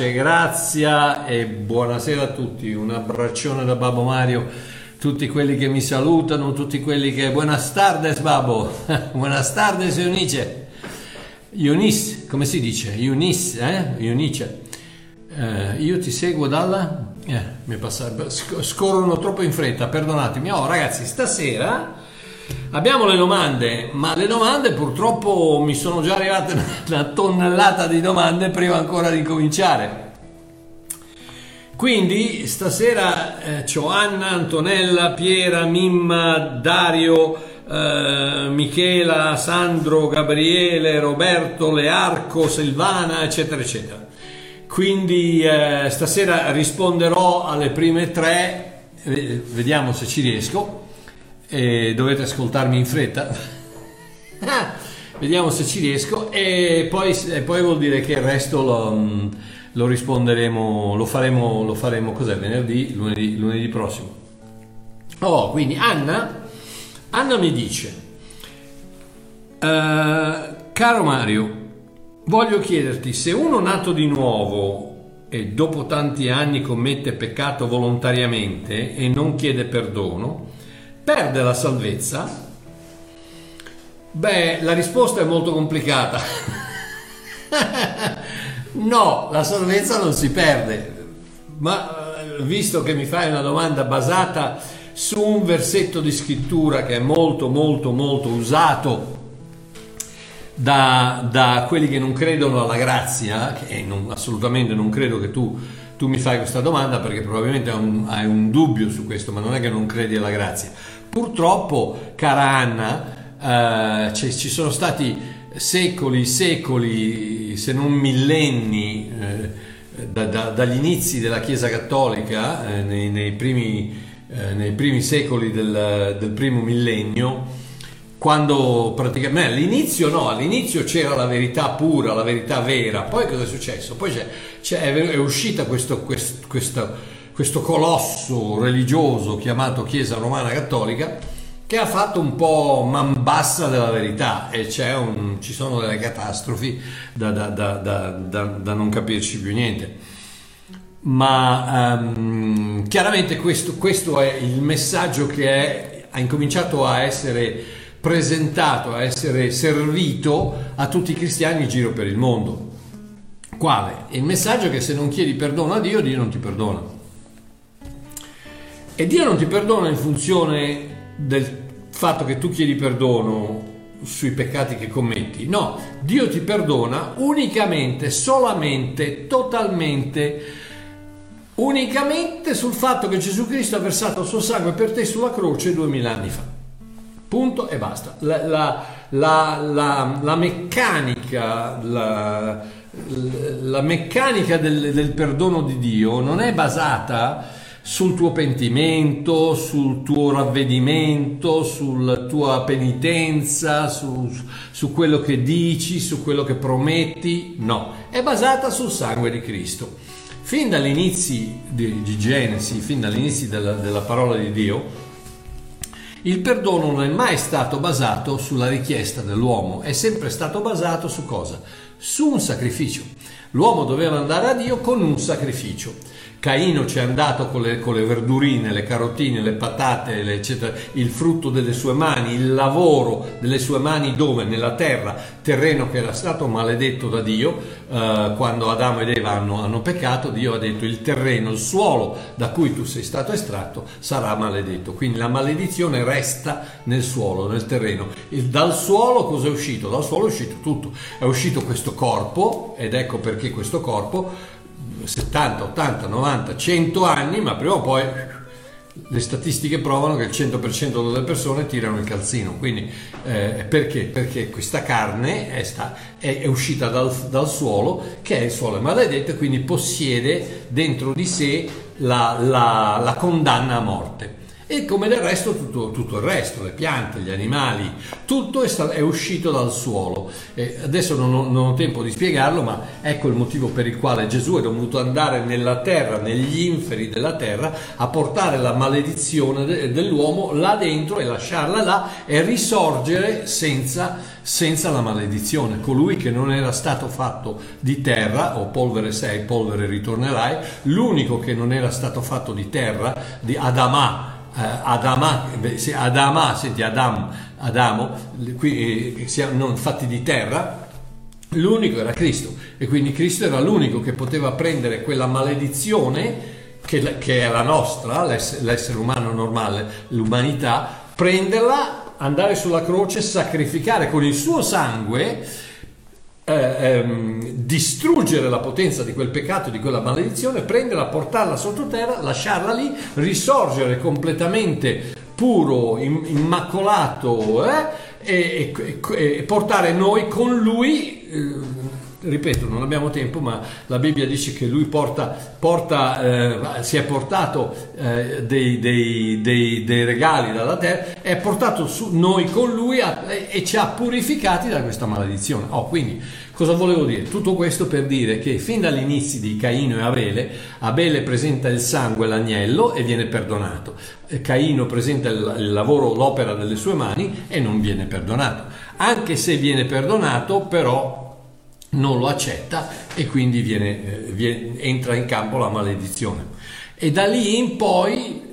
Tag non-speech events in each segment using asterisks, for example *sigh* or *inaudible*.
Pace, grazia e buonasera a tutti. Un abbraccione da Babbo Mario, tutti quelli che mi salutano, tutti quelli che... Buenas tardes, Babbo. *laughs* Buenas tardes, Eunice. Eunice, come si dice? Eunice, eh? Eunice. Eh, io ti seguo dalla... Eh, mi passa... Scorrono troppo in fretta, perdonatemi. Oh, ragazzi, stasera Abbiamo le domande, ma le domande purtroppo mi sono già arrivate una tonnellata di domande prima ancora di cominciare. Quindi stasera eh, Anna, Antonella, Piera, Mimma, Dario, eh, Michela, Sandro, Gabriele, Roberto, Learco, Silvana, eccetera, eccetera. Quindi eh, stasera risponderò alle prime tre, eh, vediamo se ci riesco e dovete ascoltarmi in fretta. *laughs* Vediamo se ci riesco e poi, e poi, vuol dire che il resto lo, mm, lo risponderemo, lo faremo, lo faremo cos'è? Venerdì, lunedì, lunedì prossimo. Oh, quindi Anna, Anna mi dice, uh, caro Mario, voglio chiederti se uno nato di nuovo e dopo tanti anni commette peccato volontariamente e non chiede perdono, perde la salvezza? Beh, la risposta è molto complicata. *laughs* no, la salvezza non si perde. Ma eh, visto che mi fai una domanda basata su un versetto di scrittura che è molto molto molto usato da, da quelli che non credono alla grazia, e non, assolutamente non credo che tu, tu, mi fai questa domanda perché probabilmente hai un, hai un dubbio su questo, ma non è che non credi alla grazia Purtroppo, cara Anna, eh, ci sono stati secoli, secoli, se non millenni, eh, da, da, dagli inizi della Chiesa Cattolica, eh, nei, nei, primi, eh, nei, primi, secoli del, del, primo millennio, quando praticamente all'inizio no, all'inizio c'era la verità pura, la verità vera, poi cosa è successo? Poi c'è, c'è, è uscita questo, questo, questo questo colosso religioso chiamato Chiesa Romana Cattolica che ha fatto un po' man bassa della verità e un, ci sono delle catastrofi da, da, da, da, non capirci più niente. Ma um, chiaramente questo, questo, è il messaggio che è, ha incominciato a essere presentato, a essere servito a tutti i cristiani in giro per il mondo. Quale? Il messaggio che se non chiedi perdono a Dio, Dio non ti perdona. E Dio non ti perdona in funzione del fatto che tu chiedi perdono sui peccati che commetti. No, Dio ti perdona unicamente, solamente, totalmente, unicamente sul fatto che Gesù Cristo ha versato il suo sangue per te sulla croce duemila anni fa. Punto e basta. La, la, la, la meccanica, la, meccanica del, del perdono di Dio non è basata sul tuo pentimento, sul tuo ravvedimento, sulla tua penitenza, su, su, quello che dici, su quello che prometti, no, è basata sul sangue di Cristo. Fin dagli inizi di, di Genesi, fin dagli inizi della, della parola di Dio, il perdono non è mai stato basato sulla richiesta dell'uomo, è sempre stato basato su cosa? Su un sacrificio. L'uomo doveva andare a Dio con un sacrificio. Caino ci è andato con le, con le verdurine, le carotine, le patate, le, eccetera, il frutto delle sue mani, il lavoro delle sue mani dove? Nella terra, terreno che era stato maledetto da Dio, eh, quando Adamo ed Eva hanno, hanno, peccato, Dio ha detto il terreno, il suolo da cui tu sei stato estratto sarà maledetto. Quindi la maledizione resta nel suolo, nel terreno. Il, dal suolo cosa è uscito? Dal suolo è uscito tutto. È uscito questo corpo, ed ecco perché questo corpo 70, 80, 90, 100 anni, ma prima o poi le statistiche provano che il 100% delle persone tirano il calzino. Quindi eh, perché? Perché questa carne è, sta, è, è uscita dal, dal, suolo, che è il suolo maledetto, quindi possiede dentro di sé la, la, la condanna a morte. E come del resto tutto, tutto il resto, le piante, gli animali, tutto è, sta- è uscito dal suolo. E adesso non ho, non ho tempo di spiegarlo, ma ecco il motivo per il quale Gesù è dovuto andare nella terra, negli inferi della terra, a portare la maledizione de- dell'uomo là dentro e lasciarla là e risorgere senza, senza la maledizione. Colui che non era stato fatto di terra, o polvere sei, polvere ritornerai, l'unico che non era stato fatto di terra, di Adamà, Adama, sì, Adama, senti Adam, Adamo, qui eh, siamo fatti di terra, l'unico era Cristo. E quindi Cristo era l'unico che poteva prendere quella maledizione che, che la nostra, l'essere, l'essere umano normale, l'umanità, prenderla, andare sulla croce, sacrificare con il suo sangue eh, ehm, distruggere la potenza di quel peccato, di quella maledizione, prenderla, portarla sottoterra, lasciarla lì, risorgere completamente puro, immacolato eh, e, e, e, portare noi con lui. Eh, ripeto, non abbiamo tempo, ma la Bibbia dice che lui porta, porta, eh, si è portato eh, dei, dei, dei, dei, regali dalla terra, è portato su noi con lui a, e ci ha purificati da questa maledizione. Oh, quindi cosa volevo dire? Tutto questo per dire che fin dagli inizi di Caino e Abele, Abele presenta il sangue, l'agnello e viene perdonato. Caino presenta il, il lavoro, l'opera delle sue mani e non viene perdonato. Anche se viene perdonato, però non lo accetta e quindi viene, eh, viene, entra in campo la maledizione. E da lì in poi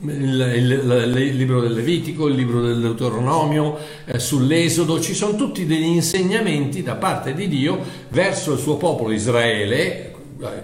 il, il, il, libro del Levitico, il libro del Deuteronomio, eh, sull'Esodo, ci sono tutti degli insegnamenti da parte di Dio verso il suo popolo Israele,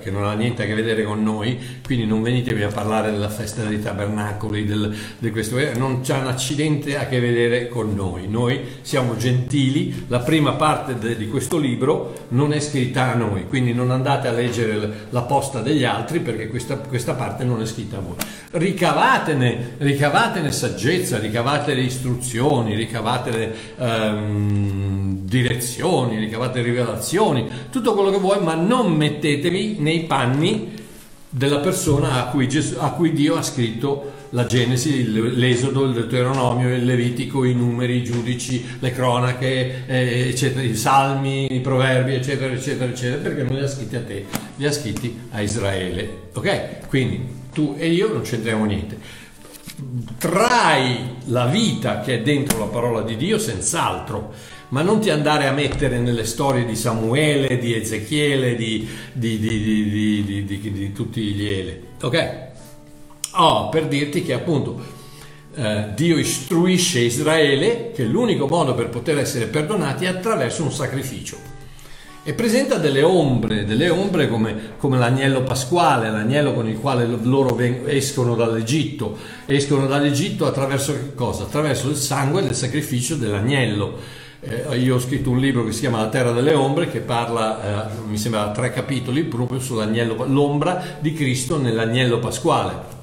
che non ha niente a che vedere con noi, quindi non venitevi a parlare della festa dei tabernacoli, del, di questo, eh, non c'è un accidente a che vedere con noi. Noi siamo gentili, la prima parte de, di questo libro non è scritta a noi, quindi non andate a leggere la posta degli altri perché questa, questa parte non è scritta a voi. Ricavatene, ricavatene saggezza, ricavate le istruzioni, ricavate le um, direzioni, ricavate rivelazioni, tutto quello che vuoi, ma non mettetevi nei panni della persona a cui, Gesù, a cui Dio ha scritto la Genesi, l'Esodo, il Deuteronomio, il Levitico, i numeri, i giudici, le cronache, eh, eccetera, i salmi, i proverbi, eccetera, eccetera, eccetera, perché non li ha scritti a te, li ha scritti a Israele. Ok? Quindi tu e io non c'entriamo niente. Trai la vita che è dentro la parola di Dio, senz'altro ma non ti andare a mettere nelle storie di Samuele, di Ezechiele, di, di, di, di tutti gli Ele. Ok? Oh, per dirti che appunto eh, Dio istruisce Israele che l'unico modo per poter essere perdonati è attraverso un sacrificio. E presenta delle ombre, delle ombre come, come l'agnello pasquale, l'agnello con il quale loro escono dall'Egitto. Escono dall'Egitto attraverso cosa? Attraverso il sangue del sacrificio dell'agnello eh, io ho scritto un libro che si chiama La terra delle ombre che parla, eh, mi sembra, tre capitoli proprio sull'agnello, l'ombra di Cristo nell'agnello pasquale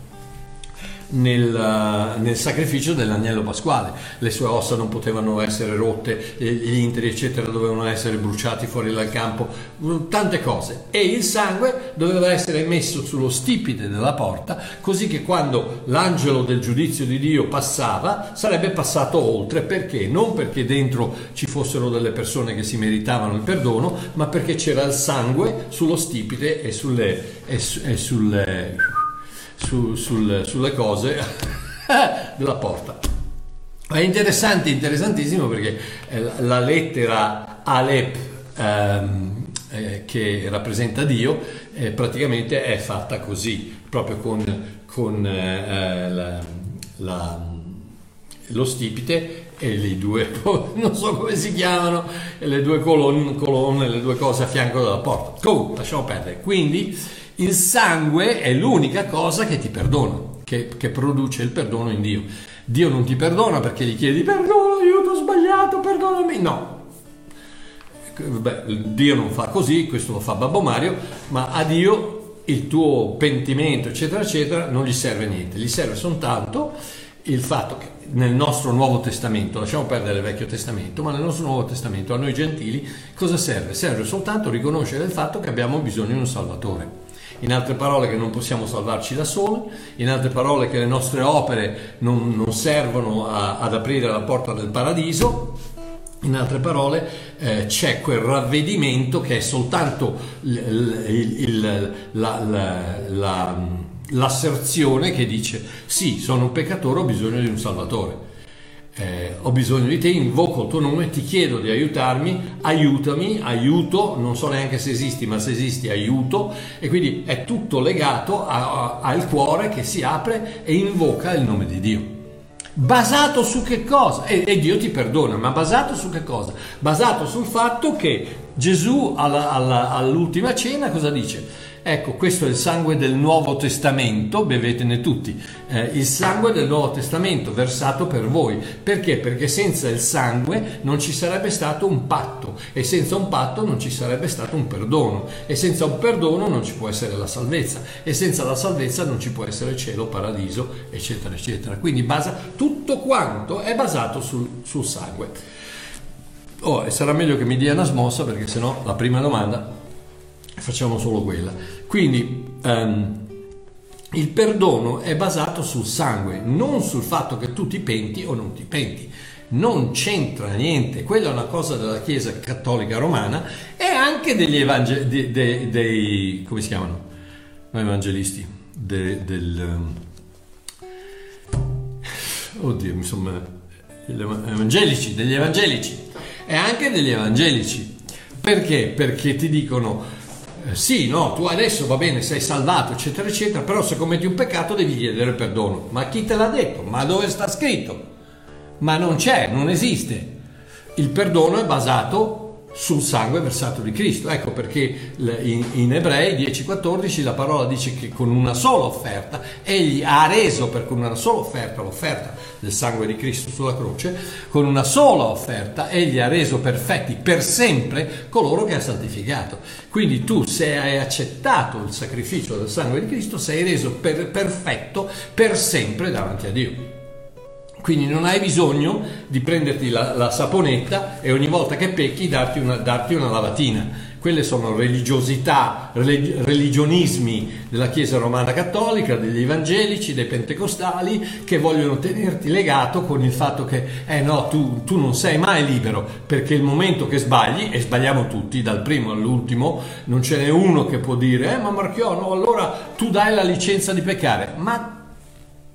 nel, nel, sacrificio dell'agnello pasquale. Le sue ossa non potevano essere rotte, gli interi eccetera dovevano essere bruciati fuori dal campo, tante cose. E il sangue doveva essere messo sullo stipite della porta, così che quando l'angelo del giudizio di Dio passava, sarebbe passato oltre. Perché? Non perché dentro ci fossero delle persone che si meritavano il perdono, ma perché c'era il sangue sullo stipite e sulle... E, e sulle su, sul, sulle cose *laughs* della porta. È interessante, interessantissimo perché eh, la lettera Alep ehm, eh, che rappresenta Dio eh, praticamente è fatta così, proprio con, con eh, la, la, lo stipite e le due, *laughs* non so come si chiamano, le due colonne, colonne le due cose a fianco della porta. Comunque, lasciamo perdere. Quindi il sangue è l'unica cosa che ti perdona, che, che produce il perdono in Dio. Dio non ti perdona perché gli chiedi perdono, ti ho sbagliato, perdonami. No, Beh, Dio non fa così, questo lo fa Babbo Mario, ma a Dio il tuo pentimento, eccetera, eccetera, non gli serve niente, gli serve soltanto il fatto che nel nostro Nuovo Testamento, lasciamo perdere il Vecchio Testamento, ma nel nostro Nuovo Testamento a noi gentili cosa serve? Serve soltanto riconoscere il fatto che abbiamo bisogno di un Salvatore in altre parole che non possiamo salvarci da soli, in altre parole che le nostre opere non, non servono a, ad aprire la porta del paradiso, in altre parole, eh, c'è quel ravvedimento che è soltanto il, il, il, la, la, l'asserzione che dice sì, sono un peccatore, ho bisogno di un salvatore eh, ho bisogno di te, invoco il tuo nome, ti chiedo di aiutarmi, aiutami, aiuto, non so neanche se esisti, ma se esisti aiuto e quindi è tutto legato a, a, al cuore che si apre e invoca il nome di Dio. Basato su che cosa? E, e, Dio ti perdona, ma basato su che cosa? Basato sul fatto che Gesù alla, alla, all'ultima cena cosa dice? Ecco, questo è il sangue del Nuovo Testamento, bevetene tutti, eh, il sangue del Nuovo Testamento versato per voi. Perché? Perché senza il sangue non ci sarebbe stato un patto e senza un patto non ci sarebbe stato un perdono e senza un perdono non ci può essere la salvezza e senza la salvezza non ci può essere cielo, paradiso, eccetera, eccetera. Quindi basa, tutto quanto è basato sul, sul sangue. Oh, e sarà meglio che mi dia una smossa perché sennò la prima domanda facciamo solo quella. Quindi um, il perdono è basato sul sangue, non sul fatto che tu ti penti o non ti penti. Non c'entra niente, quella è una cosa della Chiesa cattolica romana e anche degli evangelisti, dei, dei, dei, come si chiamano? Evangelisti, de, del... Oddio, mi sono... Evangelici, degli evangelici e anche degli evangelici. Perché? Perché ti dicono eh, sì, no, tu adesso va bene, sei salvato, eccetera, eccetera, però se commetti un peccato devi chiedere perdono. Ma chi te l'ha detto? Ma dove sta scritto? Ma non c'è, non esiste. Il perdono è basato sul sangue versato di Cristo. Ecco perché in, in Ebrei 10:14 la parola dice che con una sola offerta egli ha reso per con una sola offerta l'offerta del sangue di Cristo sulla croce, con una sola offerta egli ha reso perfetti per sempre coloro che ha santificato. Quindi tu se hai accettato il sacrificio del sangue di Cristo sei reso per, perfetto per sempre davanti a Dio. Quindi non hai bisogno di prenderti la, la saponetta e ogni volta che pecchi darti una, darti una lavatina. Quelle sono religiosità, religionismi della Chiesa romana cattolica, degli evangelici, dei pentecostali che vogliono tenerti legato con il fatto che, eh no, tu, tu non sei mai libero perché il momento che sbagli, e sbagliamo tutti dal primo all'ultimo, non ce n'è uno che può dire, eh ma Marchionno, allora tu dai la licenza di peccare. Ma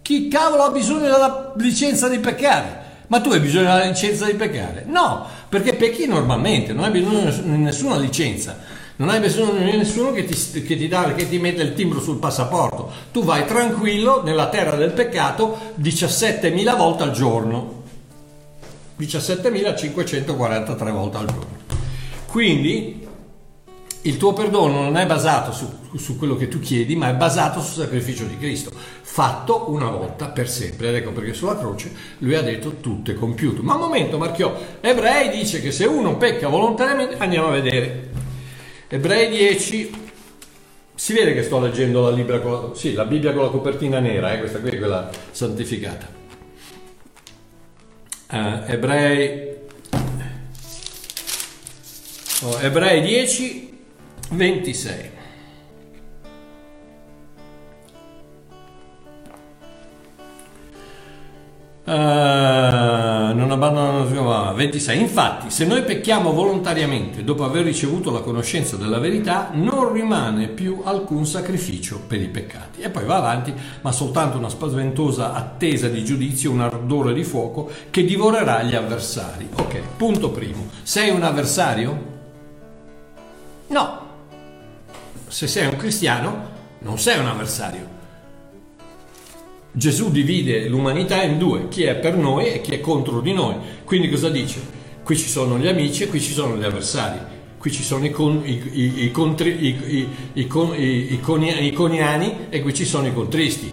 chi cavolo ha bisogno della licenza di peccare? Ma tu hai bisogno della licenza di peccare? No, perché pecchi normalmente, non hai bisogno di nessuna licenza. Non hai bisogno di nessuno che ti, che ti, dà, che ti mette il timbro sul passaporto. Tu vai tranquillo nella terra del peccato 17.000 volte al giorno. 17.543 volte al giorno. Quindi il tuo perdono non è basato su, su, quello che tu chiedi, ma è basato sul sacrificio di Cristo, fatto una volta per sempre. Ed ecco perché sulla croce lui ha detto tutto è compiuto. Ma un momento, Marchiò, Ebrei dice che se uno pecca volontariamente, andiamo a vedere. Ebrei 10, si vede che sto leggendo la, la, sì, la Bibbia con la copertina nera, eh, questa qui è quella santificata. Uh, Ebrei, oh, Ebrei 10, 26. Uh, non abbandonano 26. Infatti, se noi pecchiamo volontariamente dopo aver ricevuto la conoscenza della verità, non rimane più alcun sacrificio per i peccati. E poi va avanti, ma soltanto una spaventosa attesa di giudizio, un ardore di fuoco che divorerà gli avversari. Ok, punto primo. Sei un avversario? No, se sei un cristiano non sei un avversario. Gesù divide l'umanità in due, chi è per noi e chi è contro di noi. Quindi cosa dice? Qui ci sono gli amici e qui ci sono gli avversari. Qui ci sono i, con, coniani e qui ci sono i contristi.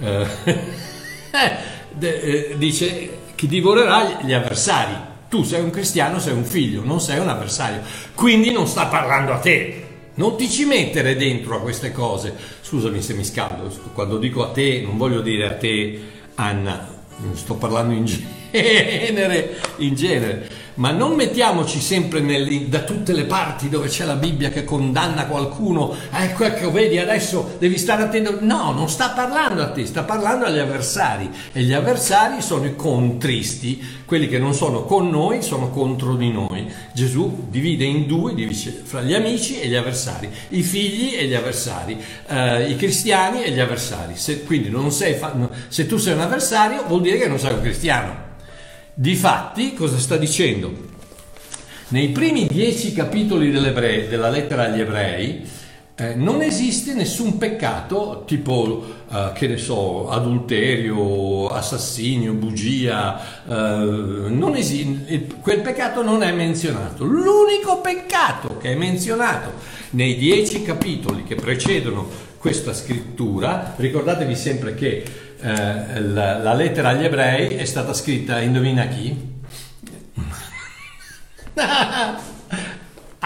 Eh, *laughs* eh, dice chi divorerà gli avversari. Tu sei un cristiano, sei un figlio, non sei un avversario. Quindi non sta parlando a te, non ti ci mettere dentro a queste cose. Scusami se mi scaldo, quando dico a te non voglio dire a te Anna, sto parlando in giro. Genere, in genere. Ma non mettiamoci sempre nel, da tutte le parti dove c'è la Bibbia che condanna qualcuno. Ecco, ecco, vedi, adesso devi stare attento. No, non sta parlando a te, sta parlando agli avversari. E gli avversari sono i contristi, quelli che non sono con noi, sono contro di noi. Gesù divide in due, dice fra gli amici e gli avversari, i figli e gli avversari, eh, i cristiani e gli avversari. Se, quindi fa, se tu sei un avversario vuol dire che non sei un cristiano. Difatti, cosa sta dicendo? Nei primi dieci capitoli della lettera agli ebrei eh, non esiste nessun peccato tipo, eh, che ne so, adulterio, assassinio, bugia, eh, esi- quel peccato non è menzionato. L'unico peccato che è menzionato nei dieci capitoli che precedono questa scrittura, ricordatevi sempre che eh, la, la, lettera agli ebrei è stata scritta, indovina chi? *laughs*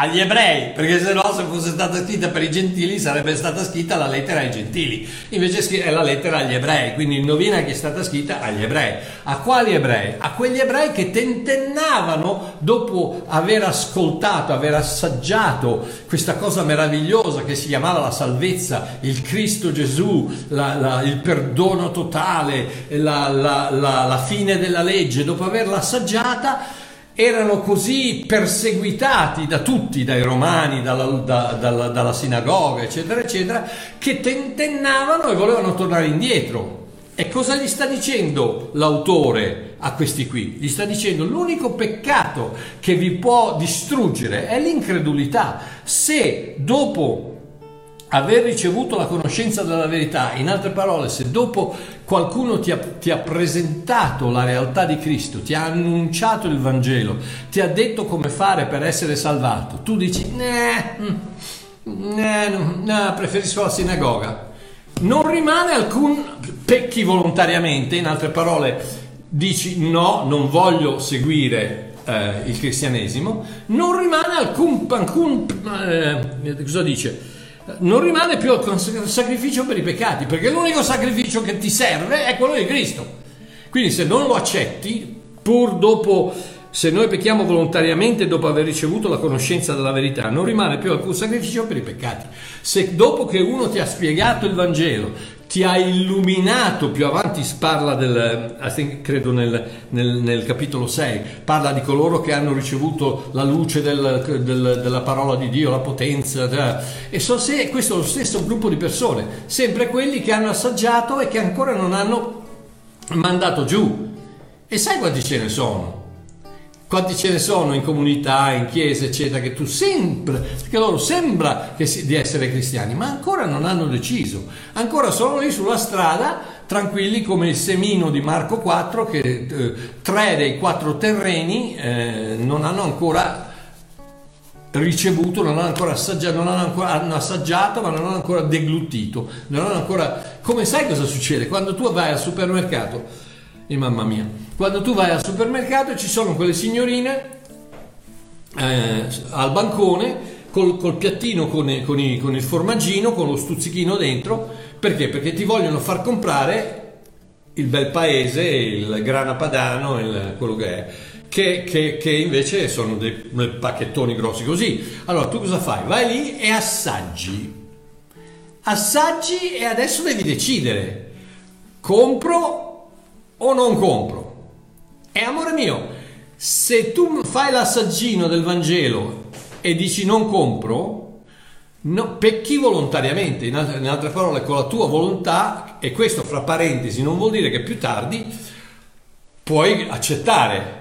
agli ebrei, perché se no se fosse stata scritta per i gentili sarebbe stata scritta la lettera ai gentili, invece è la lettera agli ebrei, quindi indovina che è stata scritta agli ebrei. A quali ebrei? A quegli ebrei che tentennavano dopo aver ascoltato, aver assaggiato questa cosa meravigliosa che si chiamava la salvezza, il Cristo Gesù, la, la, il perdono totale, la, la fine della legge, dopo averla assaggiata erano così perseguitati da tutti, dai romani, dalla, da, dalla, dalla, sinagoga, eccetera, eccetera, che tentennavano e volevano tornare indietro. E cosa gli sta dicendo l'autore a questi qui? Gli sta dicendo l'unico peccato che vi può distruggere è l'incredulità. Se dopo aver ricevuto la conoscenza della verità, in altre parole, se dopo qualcuno ti ha, ti ha, presentato la realtà di Cristo, ti ha annunciato il Vangelo, ti ha detto come fare per essere salvato, tu dici, nah, no, no, preferisco la sinagoga. Non rimane alcun pecchi volontariamente, in altre parole, dici no, non voglio seguire eh, il cristianesimo, non rimane alcun, alcun eh, cosa dice? Non rimane più il sacrificio per i peccati, perché l'unico sacrificio che ti serve è quello di Cristo. Quindi se non lo accetti, pur dopo, se noi pecchiamo volontariamente dopo aver ricevuto la conoscenza della verità, non rimane più alcun sacrificio per i peccati. Se dopo che uno ti ha spiegato il Vangelo, ti ha illuminato, più avanti parla del, credo nel, nel, nel, capitolo 6, parla di coloro che hanno ricevuto la luce del, del, della parola di Dio, la potenza, e so se questo è lo stesso gruppo di persone, sempre quelli che hanno assaggiato e che ancora non hanno mandato giù. E sai quanti ce ne sono? Quanti ce ne sono in comunità, in chiese, eccetera, che tu sempre, perché loro sembra si, di essere cristiani, ma ancora non hanno deciso, ancora sono lì sulla strada, tranquilli come il semino di Marco 4, che eh, tre dei quattro terreni eh, non hanno ancora ricevuto, non hanno ancora assaggiato, non hanno, ancora, hanno assaggiato, ma non hanno ancora deglutito, non hanno ancora... Come sai cosa succede? Quando tu vai al supermercato, e mamma mia, quando tu vai al supermercato ci sono quelle signorine eh, al bancone col, col piattino con, con, i, con, il formaggino, con lo stuzzichino dentro, perché? Perché ti vogliono far comprare il bel paese, il grana padano, il, quello che è. Che, che, che, invece sono dei pacchettoni grossi così. Allora tu cosa fai? Vai lì e assaggi. Assaggi e adesso devi decidere. Compro o non compro. E amore mio, se tu fai l'assaggino del Vangelo e dici non compro, no, pecchi volontariamente, in altre, in altre parole con la tua volontà, e questo fra parentesi non vuol dire che più tardi puoi accettare,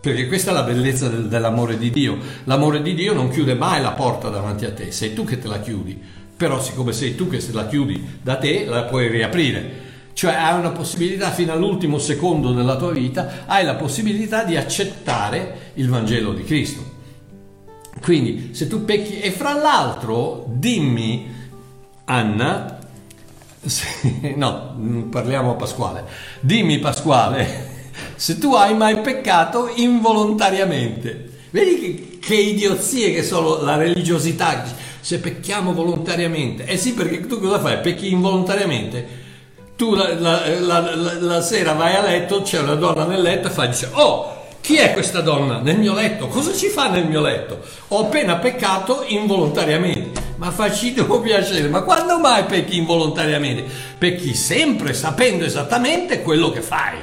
perché questa è la bellezza del, dell'amore di Dio. L'amore di Dio non chiude mai la porta davanti a te, sei tu che te la chiudi, però siccome sei tu che se la chiudi da te, la puoi riaprire cioè hai una possibilità fino all'ultimo secondo della tua vita, hai la possibilità di accettare il Vangelo di Cristo. Quindi se tu pecchi, e fra l'altro dimmi, Anna, *laughs* se, no, parliamo a Pasquale, dimmi Pasquale, *laughs* se tu hai mai peccato involontariamente. Vedi che, che idiozie che sono la religiosità, se pecchiamo volontariamente. Eh sì, perché tu cosa fai? Pecchi involontariamente? Tu la, la, la, la, sera vai a letto, c'è una donna nel letto e fai, dice, oh, chi è questa donna nel mio letto? Cosa ci fa nel mio letto? Ho appena peccato involontariamente. Ma facitelo piacere, ma quando mai pecchi involontariamente? Pecchi sempre sapendo esattamente quello che fai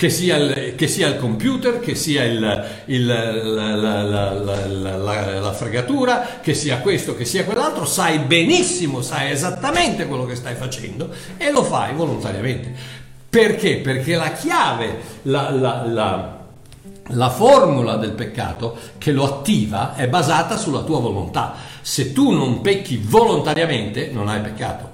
che sia il, che sia il computer, che sia il, il, la, la, la, la, fregatura, che sia questo, che sia quell'altro, sai benissimo, sai esattamente quello che stai facendo e lo fai volontariamente. Perché? Perché la chiave, la, la formula del peccato che lo attiva è basata sulla tua volontà. Se tu non pecchi volontariamente, non hai peccato.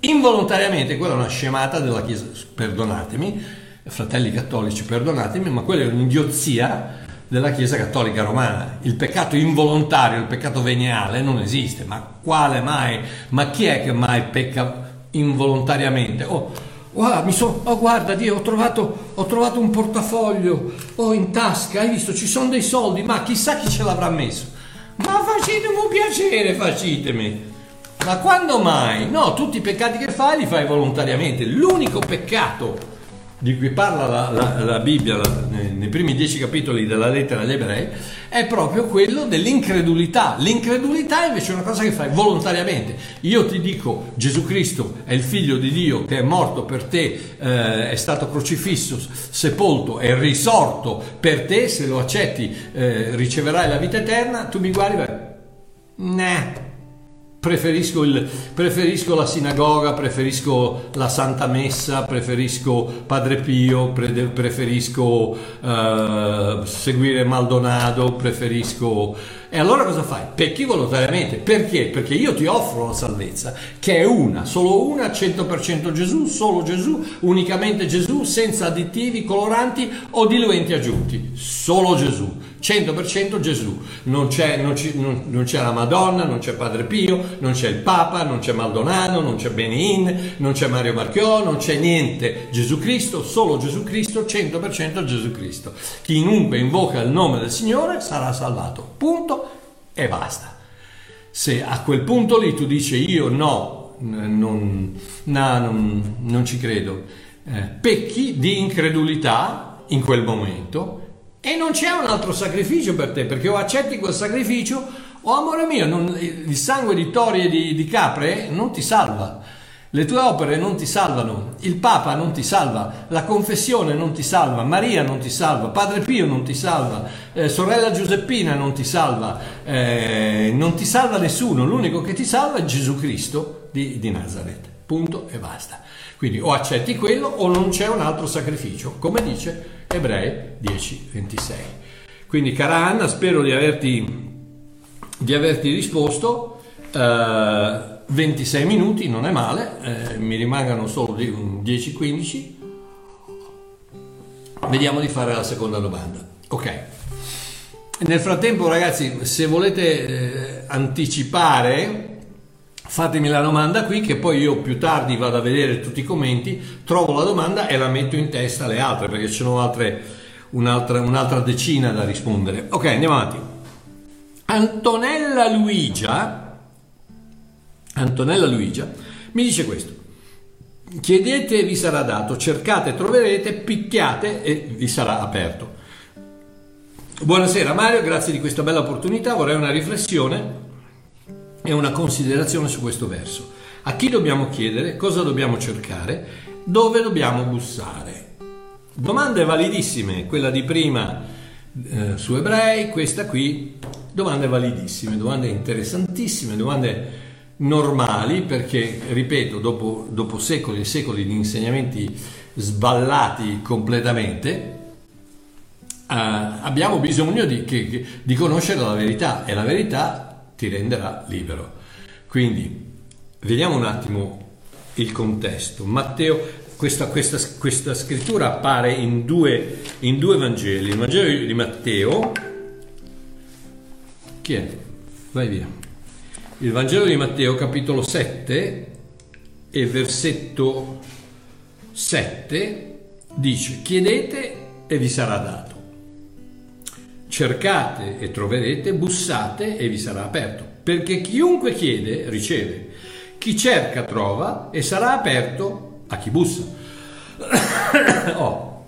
Involontariamente, quella è una scemata della Chiesa, perdonatemi, fratelli cattolici, perdonatemi, ma quella è un'idiozia della Chiesa Cattolica Romana. Il peccato involontario, il peccato veniale non esiste, ma quale mai? Ma chi è che mai pecca involontariamente? Oh, wow, so, oh guarda Dio, ho trovato, ho trovato un portafoglio, oh in tasca, hai visto, ci sono dei soldi, ma chissà chi ce l'avrà messo. Ma facetemi un piacere, facitemi. Ma quando mai? No, tutti i peccati che fai li fai volontariamente. L'unico peccato di cui parla la, la, la Bibbia la, nei, nei, primi dieci capitoli della lettera agli ebrei, è proprio quello dell'incredulità. L'incredulità invece è una cosa che fai volontariamente. Io ti dico, Gesù Cristo è il figlio di Dio che è morto per te, eh, è stato crocifisso, sepolto e risorto per te, se lo accetti eh, riceverai la vita eterna, tu mi guardi e vai, nah Preferisco, il, preferisco, la sinagoga, preferisco la Santa Messa, preferisco Padre Pio, pre, preferisco uh, seguire Maldonado, preferisco... E allora cosa fai? Pecchi volontariamente. Perché? Perché io ti offro la salvezza, che è una, solo una, 100% Gesù, solo Gesù, unicamente Gesù, senza additivi, coloranti o diluenti aggiunti. Solo Gesù. 100% Gesù, non c'è, non, ci, non, non c'è, la Madonna, non c'è Padre Pio, non c'è il Papa, non c'è Maldonado, non c'è Benin, non c'è Mario Marchiò, non c'è niente. Gesù Cristo, solo Gesù Cristo, 100% Gesù Cristo. Chiunque invoca il nome del Signore sarà salvato. Punto e basta. Se a quel punto lì tu dici io no, non, no, non, ci credo, eh, pecchi di incredulità in quel momento e non c'è un altro sacrificio per te, perché o accetti quel sacrificio o amore mio, non, il sangue di tori e di, di capre non ti salva. Le tue opere non ti salvano, il Papa non ti salva, la confessione non ti salva, Maria non ti salva, Padre Pio non ti salva, eh, sorella Giuseppina non ti salva, eh, non ti salva nessuno, l'unico che ti salva è Gesù Cristo di, di Nazareth. Punto e basta. Quindi o accetti quello o non c'è un altro sacrificio, come dice Ebrei 10:26. Quindi cara Anna, spero di averti, di averti risposto. Uh, 26 minuti non è male, eh, mi rimangono solo 10-15. Vediamo di fare la seconda domanda. Ok. Nel frattempo, ragazzi, se volete eh, anticipare, fatemi la domanda qui, che poi io più tardi vado a vedere tutti i commenti, trovo la domanda e la metto in testa alle altre, perché ci sono altre, un'altra, un'altra decina da rispondere. Ok, andiamo avanti. Antonella Luigia, Antonella Luigia, mi dice questo. Chiedete e vi sarà dato, cercate, troverete, picchiate e vi sarà aperto. Buonasera Mario, grazie di questa bella opportunità. Vorrei una riflessione e una considerazione su questo verso. A chi dobbiamo chiedere, cosa dobbiamo cercare, dove dobbiamo bussare. Domande validissime, quella di prima eh, su ebrei, questa qui, domande validissime, domande interessantissime, domande normali perché, ripeto, dopo, dopo secoli e secoli di insegnamenti sballati completamente, eh, abbiamo bisogno di, che, di conoscere la verità e la verità ti renderà libero. Quindi vediamo un attimo il contesto. Matteo, questa, questa, questa scrittura appare in due, in due Vangeli. Il Vangelo di Matteo, chi è? Vai via. Il Vangelo di Matteo, capitolo 7 e versetto 7, dice, chiedete e vi sarà dato cercate e troverete, bussate e vi sarà aperto, perché chiunque chiede riceve, chi cerca trova e sarà aperto a chi bussa. *coughs* oh.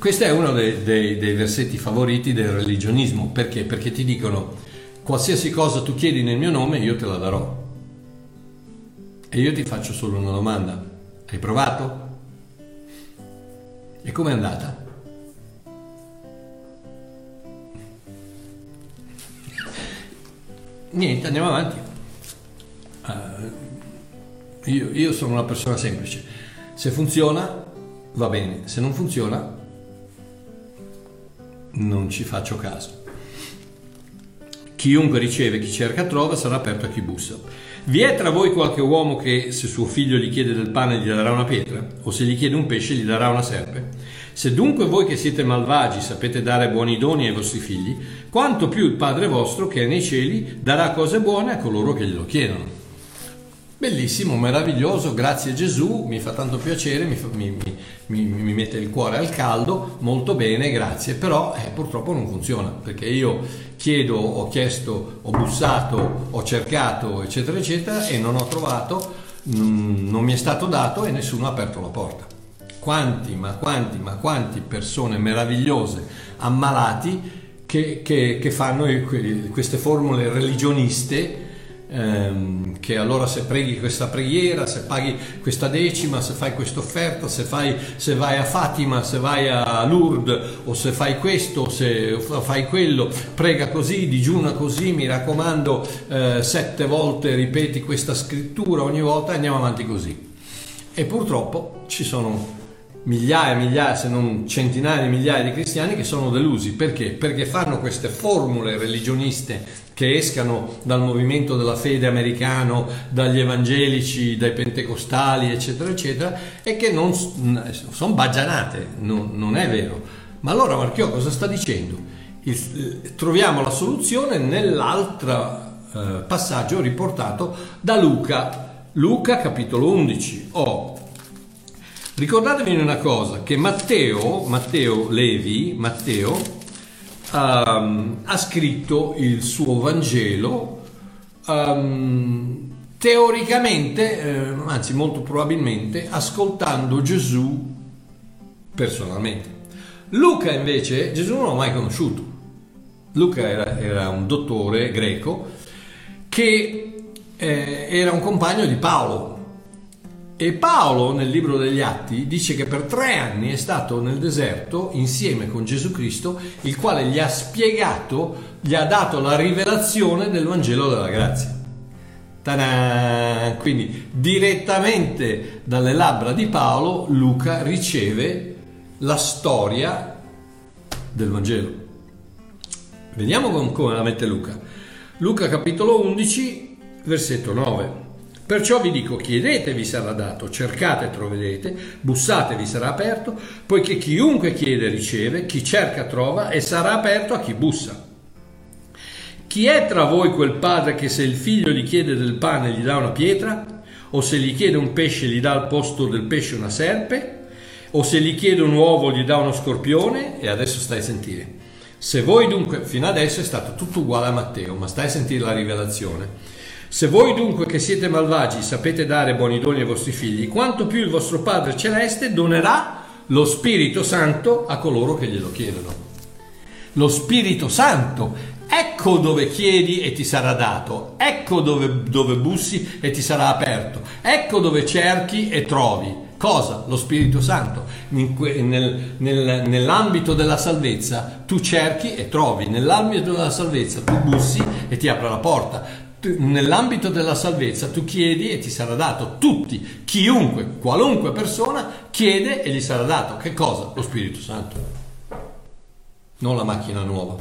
Questo è uno dei, dei, dei versetti favoriti del religionismo, perché? Perché ti dicono qualsiasi cosa tu chiedi nel mio nome io te la darò. E io ti faccio solo una domanda. Hai provato? E com'è andata? Niente, andiamo avanti. Uh, io, io sono una persona semplice. Se funziona, va bene. Se non funziona, non ci faccio caso. Chiunque riceve, chi cerca trova, sarà aperto a chi bussa. Vi è tra voi qualche uomo che se suo figlio gli chiede del pane gli darà una pietra? O se gli chiede un pesce gli darà una serpe? Se dunque voi che siete malvagi sapete dare buoni doni ai vostri figli, quanto più il Padre vostro che è nei cieli darà cose buone a coloro che glielo chiedono. Bellissimo, meraviglioso, grazie Gesù, mi fa tanto piacere, mi, fa, mi, mi, mi, mette il cuore al caldo, molto bene, grazie, però eh, purtroppo non funziona, perché io chiedo, ho chiesto, ho bussato, ho cercato, eccetera, eccetera, e non ho trovato, mm, non mi è stato dato e nessuno ha aperto la porta. Quanti, ma quanti, ma quanti persone meravigliose, ammalati, che, che, che fanno queste formule religioniste, ehm, che allora se preghi questa preghiera, se paghi questa decima, se fai questa offerta, se, se vai a Fatima, se vai a Lourdes o se fai questo, se fai quello, prega così, digiuna così, mi raccomando, eh, sette volte ripeti questa scrittura, ogni volta andiamo avanti così. E purtroppo ci sono migliaia e migliaia, se non centinaia di migliaia di cristiani che sono delusi. Perché? Perché fanno queste formule religioniste che escano dal movimento della fede americano, dagli evangelici, dai pentecostali, eccetera, eccetera, e che non sono baggianate, non, non è vero. Ma allora Marchiò cosa sta dicendo? Il, troviamo la soluzione nell'altro eh, passaggio riportato da Luca, Luca capitolo 11. Oh, Ricordatevi una cosa, che Matteo, Matteo Levi, Matteo, um, ha scritto il suo Vangelo um, teoricamente, eh, anzi molto probabilmente, ascoltando Gesù personalmente. Luca invece Gesù non l'ha mai conosciuto. Luca era, era un dottore greco che eh, era un compagno di Paolo, e Paolo nel libro degli Atti dice che per tre anni è stato nel deserto insieme con Gesù Cristo, il quale gli ha spiegato, gli ha dato la rivelazione del Vangelo della grazia. Ta-da! Quindi direttamente dalle labbra di Paolo Luca riceve la storia del Vangelo. Vediamo come la mette Luca. Luca capitolo 11, versetto 9. Perciò vi dico, chiedete vi sarà dato, cercate troverete, bussate vi sarà aperto, poiché chiunque chiede riceve, chi cerca trova e sarà aperto a chi bussa. Chi è tra voi quel padre che se il figlio gli chiede del pane gli dà una pietra? O se gli chiede un pesce gli dà al posto del pesce una serpe? O se gli chiede un uovo gli dà uno scorpione? E adesso stai a sentire. Se voi dunque, fino adesso è stato tutto uguale a Matteo, ma stai a sentire la rivelazione. Se voi dunque che siete malvagi sapete dare buoni doni ai vostri figli, quanto più il vostro Padre Celeste donerà lo Spirito Santo a coloro che glielo chiedono. Lo Spirito Santo, ecco dove chiedi e ti sarà dato, ecco dove, dove bussi e ti sarà aperto, ecco dove cerchi e trovi. Cosa? Lo Spirito Santo. Nel, nel, nell'ambito della salvezza tu cerchi e trovi, nell'ambito della salvezza tu bussi e ti apre la porta nell'ambito della salvezza tu chiedi e ti sarà dato. Tutti, chiunque, qualunque persona chiede e gli sarà dato. Che cosa? Lo Spirito Santo. Non la macchina nuova.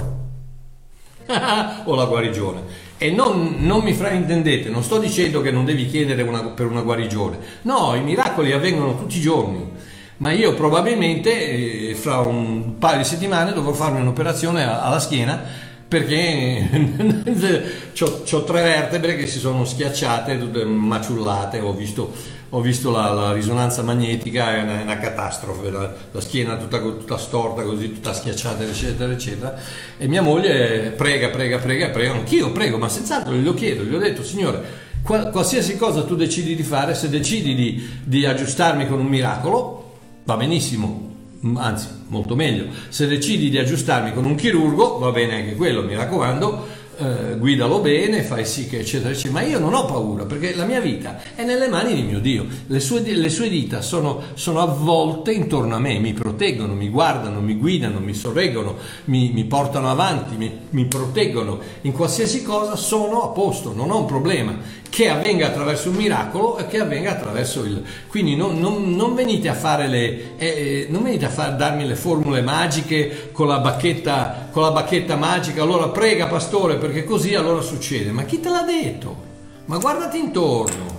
*laughs* o la guarigione. E non, non, mi fraintendete, non sto dicendo che non devi chiedere una, per una guarigione. No, i miracoli avvengono tutti i giorni. Ma io probabilmente eh, fra un paio di settimane dovrò farmi un'operazione alla schiena perché *laughs* ho tre vertebre che si sono schiacciate, tutte maciullate, ho visto, ho visto la, la, risonanza magnetica, è una, una catastrofe, la, la schiena tutta, tutta, storta così, tutta schiacciata, eccetera, eccetera. E mia moglie prega, prega, prega, prega, anch'io prego, ma senz'altro glielo chiedo, gli ho detto, signore, qualsiasi cosa tu decidi di fare, se decidi di, di aggiustarmi con un miracolo, va benissimo, anzi molto meglio. Se decidi di aggiustarmi con un chirurgo, va bene anche quello, mi raccomando, eh, guidalo bene, fai sì che eccetera eccetera, ma io non ho paura perché la mia vita è nelle mani di mio Dio, le sue, le sue dita sono, sono, avvolte intorno a me, mi proteggono, mi guardano, mi guidano, mi sorreggono, mi, mi portano avanti, mi, mi proteggono, in qualsiasi cosa sono a posto, non ho un problema che avvenga attraverso un miracolo e che avvenga attraverso il... Quindi non, non, non venite a fare le... Eh, eh, non venite a far, darmi le formule magiche con la, bacchetta, con la bacchetta magica, allora prega pastore perché così allora succede. Ma chi te l'ha detto? Ma guardati intorno.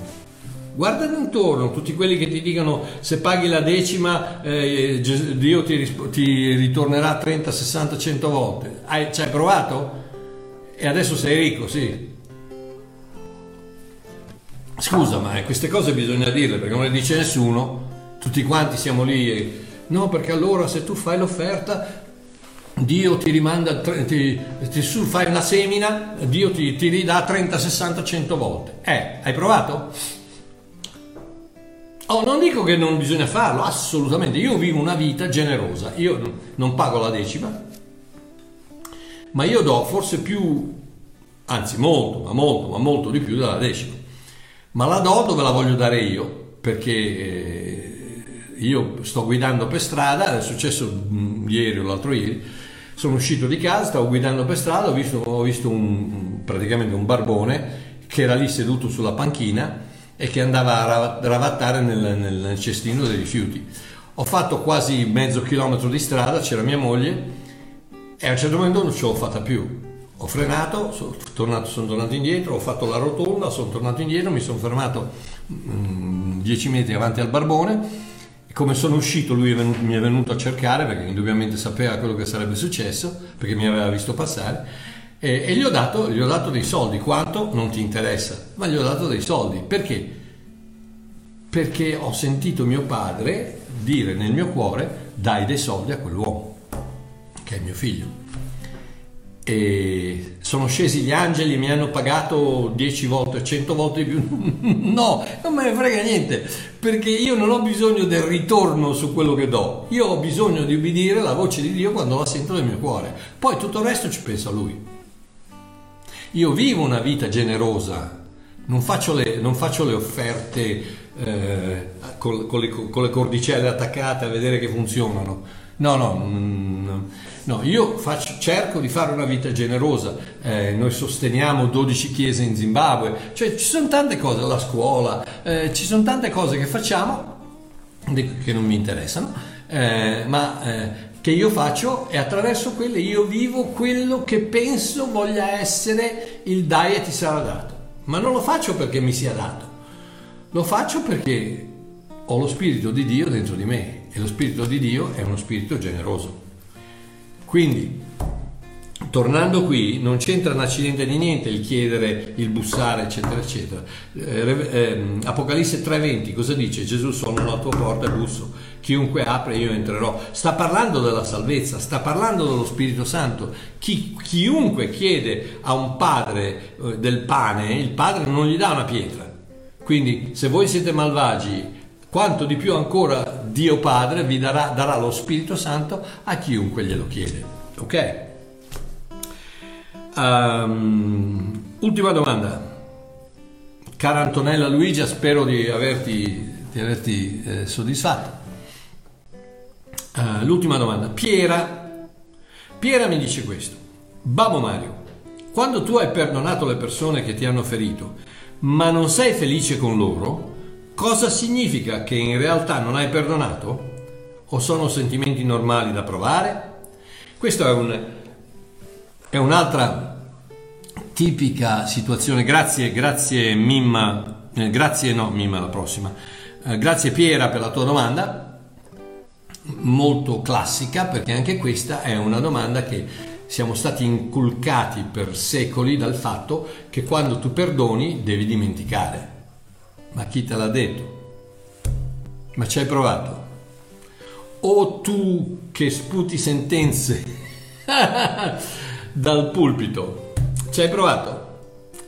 Guardati intorno, tutti quelli che ti dicono se paghi la decima eh, Dio ti, ti, ritornerà 30, 60, 100 volte. Hai, ci hai provato? E adesso sei ricco, sì. Scusa, ma queste cose bisogna dirle perché non le dice nessuno. Tutti quanti siamo lì. E... No, perché allora se tu fai l'offerta, Dio ti rimanda, ti, ti, fai una semina, Dio ti, ti ridà 30, 60, 100 volte. Eh, hai provato? Oh, non dico che non bisogna farlo, assolutamente. Io vivo una vita generosa. Io non pago la decima, ma io do forse più, anzi molto, ma molto, ma molto di più della decima ma la do dove la voglio dare io, perché eh, io sto guidando per strada, è successo mm, ieri o l'altro ieri, sono uscito di casa, stavo guidando per strada, ho visto, ho visto un, praticamente un barbone che era lì seduto sulla panchina e che andava a ravattare nel, nel cestino dei rifiuti. Ho fatto quasi mezzo chilometro di strada, c'era mia moglie e a un certo momento non ce l'ho fatta più ho frenato, sono tornato, sono tornato indietro, ho fatto la rotonda, sono tornato indietro, mi sono fermato 10 mm, metri avanti al barbone. Come sono uscito lui è venuto, mi è venuto a cercare perché indubbiamente sapeva quello che sarebbe successo, perché mi aveva visto passare. E, e gli, ho dato, gli ho dato dei soldi, quanto? Non ti interessa, ma gli ho dato dei soldi, perché? Perché ho sentito mio padre dire nel mio cuore dai dei soldi a quell'uomo, che è mio figlio e sono scesi gli angeli e mi hanno pagato 10 volte, 100 volte di più. *laughs* no, non me ne frega niente, perché io non ho bisogno del ritorno su quello che do, io ho bisogno di ubbidire la voce di Dio quando la sento nel mio cuore, poi tutto il resto ci pensa Lui. Io vivo una vita generosa, non faccio le, non faccio le offerte eh, con, con, le, con le cordicelle attaccate a vedere che funzionano No, no, mm, no, io faccio, cerco di fare una vita generosa, eh, noi sosteniamo 12 chiese in Zimbabwe, cioè ci sono tante cose, la scuola, eh, ci sono tante cose che facciamo che non mi interessano, eh, ma eh, che io faccio e attraverso quelle io vivo quello che penso voglia essere il dai e ti sarà dato, ma non lo faccio perché mi sia dato, lo faccio perché ho lo Spirito di Dio dentro di me e lo Spirito di Dio è uno Spirito generoso. Quindi, tornando qui, non c'entra un accidente di niente il chiedere, il bussare, eccetera, eccetera. Eh, eh, Apocalisse 3:20, cosa dice? Gesù sono alla tua porta e busso, chiunque apre io entrerò. Sta parlando della salvezza, sta parlando dello Spirito Santo. Chi, chiunque chiede a un padre eh, del pane, il padre non gli dà una pietra. Quindi se voi siete malvagi quanto di più ancora Dio Padre vi darà, darà lo Spirito Santo a chiunque glielo chiede. Ok? Um, ultima domanda. Cara Antonella Luigia, spero di averti, di averti eh, soddisfatto. Uh, l'ultima domanda. Piera, Piera mi dice questo. Babbo Mario, quando tu hai perdonato le persone che ti hanno ferito, ma non sei felice con loro, Cosa significa che in realtà non hai perdonato? O sono sentimenti normali da provare? Questa è, un, è un'altra tipica situazione. Grazie, grazie Mimma, eh, grazie no Mimma la prossima. Eh, grazie Piera per la tua domanda, molto classica perché anche questa è una domanda che siamo stati inculcati per secoli dal fatto che quando tu perdoni devi dimenticare. Ma chi te l'ha detto? Ma ci hai provato? O tu che sputi sentenze *laughs* dal pulpito, ci hai provato?